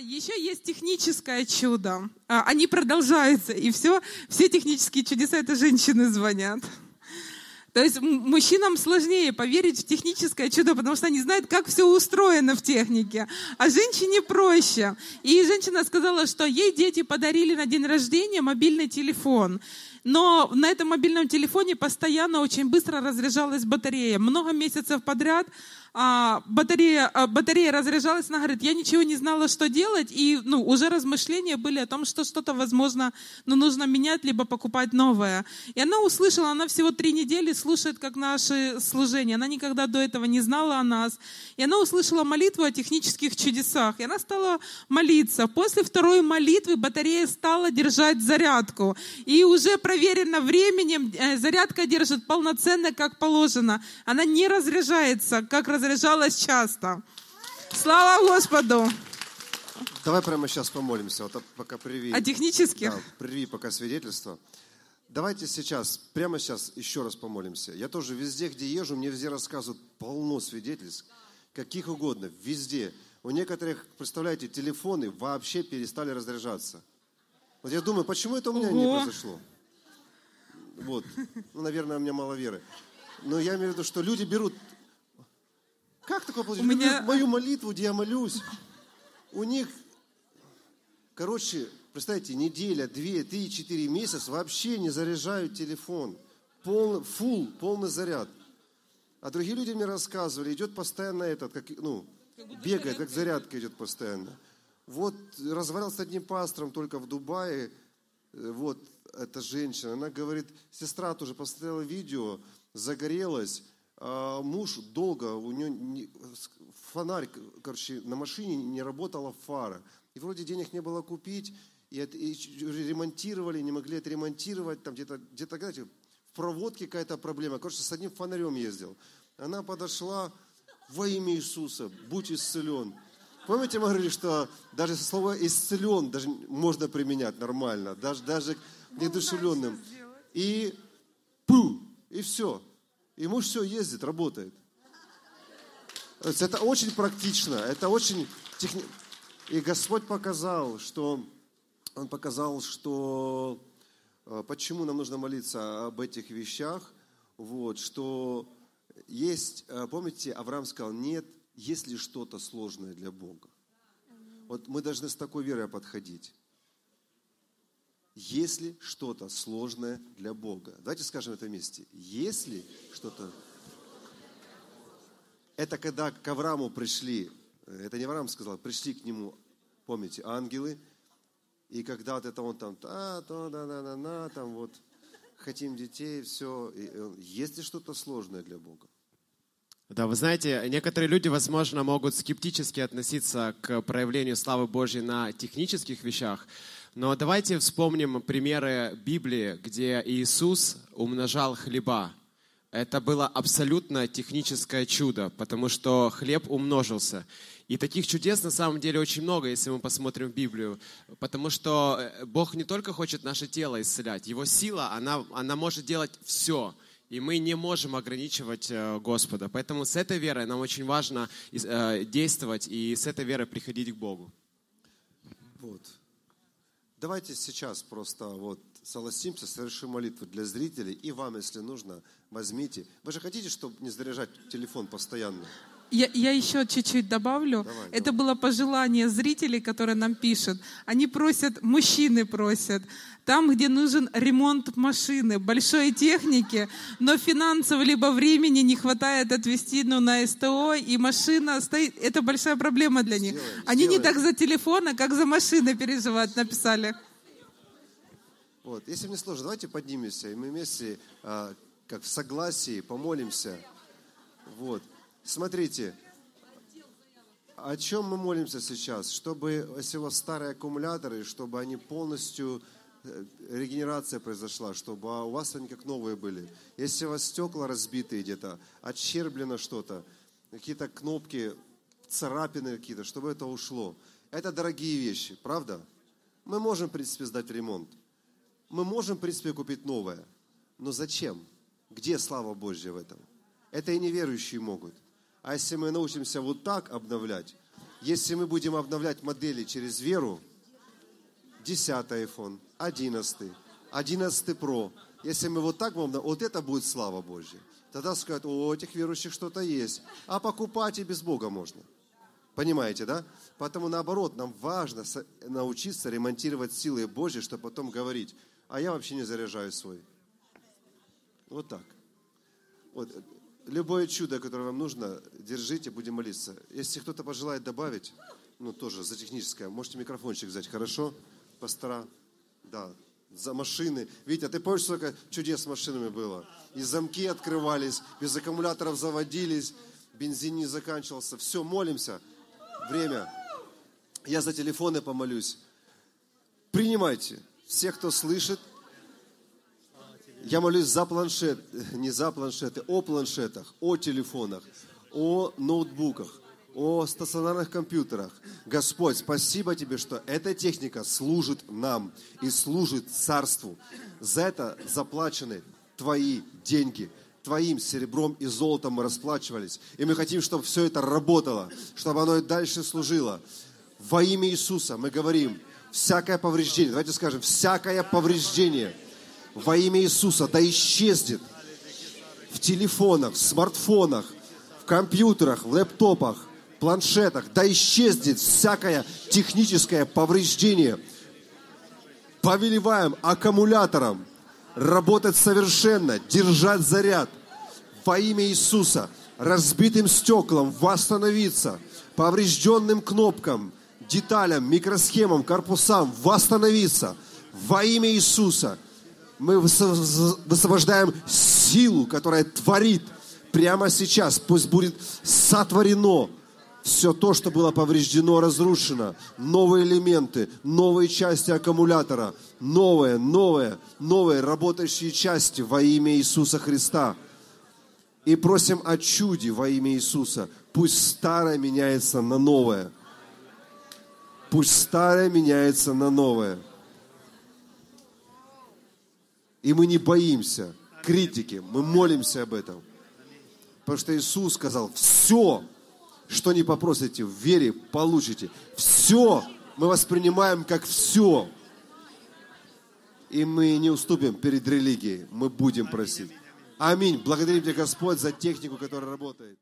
Еще есть техническое чудо. А, они продолжаются, и все, все технические чудеса это женщины звонят. То есть мужчинам сложнее поверить в техническое чудо, потому что они знают, как все устроено в технике. А женщине проще. И женщина сказала, что ей дети подарили на день рождения мобильный телефон. Но на этом мобильном телефоне постоянно очень быстро разряжалась батарея. Много месяцев подряд а, батарея, а, батарея разряжалась, она говорит, я ничего не знала, что делать, и ну, уже размышления были о том, что что-то, возможно, ну, нужно менять, либо покупать новое. И она услышала, она всего три недели слушает, как наши служения, она никогда до этого не знала о нас, и она услышала молитву о технических чудесах, и она стала молиться. После второй молитвы батарея стала держать зарядку, и уже проверено временем, э, зарядка держит полноценно, как положено, она не разряжается, как разряжается разряжалась часто. Слава Господу! Давай прямо сейчас помолимся, вот пока приви. А технически? Да, приви пока свидетельство. Давайте сейчас, прямо сейчас еще раз помолимся. Я тоже везде, где езжу, мне везде рассказывают полно свидетельств, каких угодно, везде. У некоторых, представляете, телефоны вообще перестали разряжаться. Вот я думаю, почему это у меня Ого. не произошло? Вот. Ну, наверное, у меня мало веры. Но я имею в виду, что люди берут как такое получилось? У меня... Мою молитву, где я молюсь, у них, короче, представьте, неделя, две, три, четыре месяца вообще не заряжают телефон. Полный, фул, полный заряд. А другие люди мне рассказывали, идет постоянно этот, как, ну, как бегает, как зарядка идет постоянно. Вот разговаривал с одним пастором только в Дубае, э, вот эта женщина, она говорит, сестра тоже посмотрела видео, загорелась, муж долго, у него не, фонарь, короче, на машине не работала фара. И вроде денег не было купить, и, это, и ремонтировали, не могли отремонтировать, там где-то, где-то, знаете, в проводке какая-то проблема. Короче, с одним фонарем ездил. Она подошла, во имя Иисуса, будь исцелен. Помните, мы говорили, что даже слово исцелен даже можно применять нормально, даже, даже к недушевленным. И пу, и все. И муж все ездит, работает. Это очень практично, это очень техни... И Господь показал, что Он показал, что э, почему нам нужно молиться об этих вещах, вот, что есть, э, помните, Авраам сказал, нет, есть ли что-то сложное для Бога. Вот мы должны с такой верой подходить. Если что-то сложное для Бога. Давайте скажем это вместе. Если что-то... Это когда к Аврааму пришли, это не Авраам сказал, пришли к нему, помните, ангелы, и когда вот это он там, та, то, да, да, да, да, там вот, хотим детей, все. И, есть ли что-то сложное для Бога? Да, вы знаете, некоторые люди, возможно, могут скептически относиться к проявлению славы Божьей на технических вещах, но давайте вспомним примеры Библии, где Иисус умножал хлеба. Это было абсолютно техническое чудо, потому что хлеб умножился. И таких чудес на самом деле очень много, если мы посмотрим в Библию. Потому что э, Бог не только хочет наше тело исцелять, Его сила, она, она может делать все. И мы не можем ограничивать э, Господа. Поэтому с этой верой нам очень важно э, действовать и с этой верой приходить к Богу. Вот. Давайте сейчас просто вот согласимся, совершим молитву для зрителей. И вам, если нужно, возьмите. Вы же хотите, чтобы не заряжать телефон постоянно? Я, я еще чуть-чуть добавлю. Давай, Это давай. было пожелание зрителей, которые нам пишут. Они просят, мужчины просят, там, где нужен ремонт машины, большой техники, но финансов либо времени не хватает отвезти ну, на СТО, и машина стоит. Это большая проблема для них. Сделаем, Они сделаем. не так за телефон, а как за машины переживают, написали. Вот. Если мне сложно, давайте поднимемся, и мы вместе, а, как в согласии, помолимся. Вот. Смотрите, о чем мы молимся сейчас? Чтобы, если у вас старые аккумуляторы, чтобы они полностью, э, регенерация произошла, чтобы у вас они как новые были. Если у вас стекла разбитые где-то, отщерблено что-то, какие-то кнопки, царапины какие-то, чтобы это ушло. Это дорогие вещи, правда? Мы можем, в принципе, сдать ремонт. Мы можем, в принципе, купить новое. Но зачем? Где слава Божья в этом? Это и неверующие могут. А если мы научимся вот так обновлять, Если мы будем обновлять модели через веру, 10 iPhone, 11, 11 Pro, если мы вот так будем, вот это будет слава Божья. Тогда скажут, о, у этих верующих что-то есть. А покупать и без Бога можно. Понимаете, да? Поэтому наоборот, нам важно научиться ремонтировать силы Божьи, чтобы потом говорить, а я вообще не заряжаю свой. Вот так. Вот. Любое чудо, которое вам нужно, держите, будем молиться. Если кто-то пожелает добавить, ну тоже за техническое, можете микрофончик взять, хорошо? Пастора, да, за машины. Витя, ты помнишь, сколько чудес с машинами было? И замки открывались, без аккумуляторов заводились, бензин не заканчивался. Все, молимся. Время. Я за телефоны помолюсь. Принимайте. Все, кто слышит, я молюсь за планшет, не за планшеты, о планшетах, о телефонах, о ноутбуках, о стационарных компьютерах. Господь, спасибо Тебе, что эта техника служит нам и служит Царству. За это заплачены Твои деньги. Твоим серебром и золотом мы расплачивались. И мы хотим, чтобы все это работало, чтобы оно и дальше служило. Во имя Иисуса мы говорим, всякое повреждение, давайте скажем, всякое повреждение во имя Иисуса да исчезнет в телефонах, в смартфонах, в компьютерах, в лэптопах, планшетах, да исчезнет всякое техническое повреждение. Повелеваем аккумулятором работать совершенно, держать заряд во имя Иисуса, разбитым стеклам восстановиться, поврежденным кнопкам, деталям, микросхемам, корпусам восстановиться во имя Иисуса. Мы высвобождаем силу, которая творит прямо сейчас. Пусть будет сотворено все то, что было повреждено, разрушено, новые элементы, новые части аккумулятора, новые, новые, новые работающие части во имя Иисуса Христа. И просим о чуде во имя Иисуса. Пусть старое меняется на новое. Пусть старое меняется на новое. И мы не боимся критики, мы молимся об этом. Потому что Иисус сказал, все, что не попросите в вере, получите. Все мы воспринимаем как все. И мы не уступим перед религией, мы будем просить. Аминь. Благодарим Тебя, Господь, за технику, которая работает.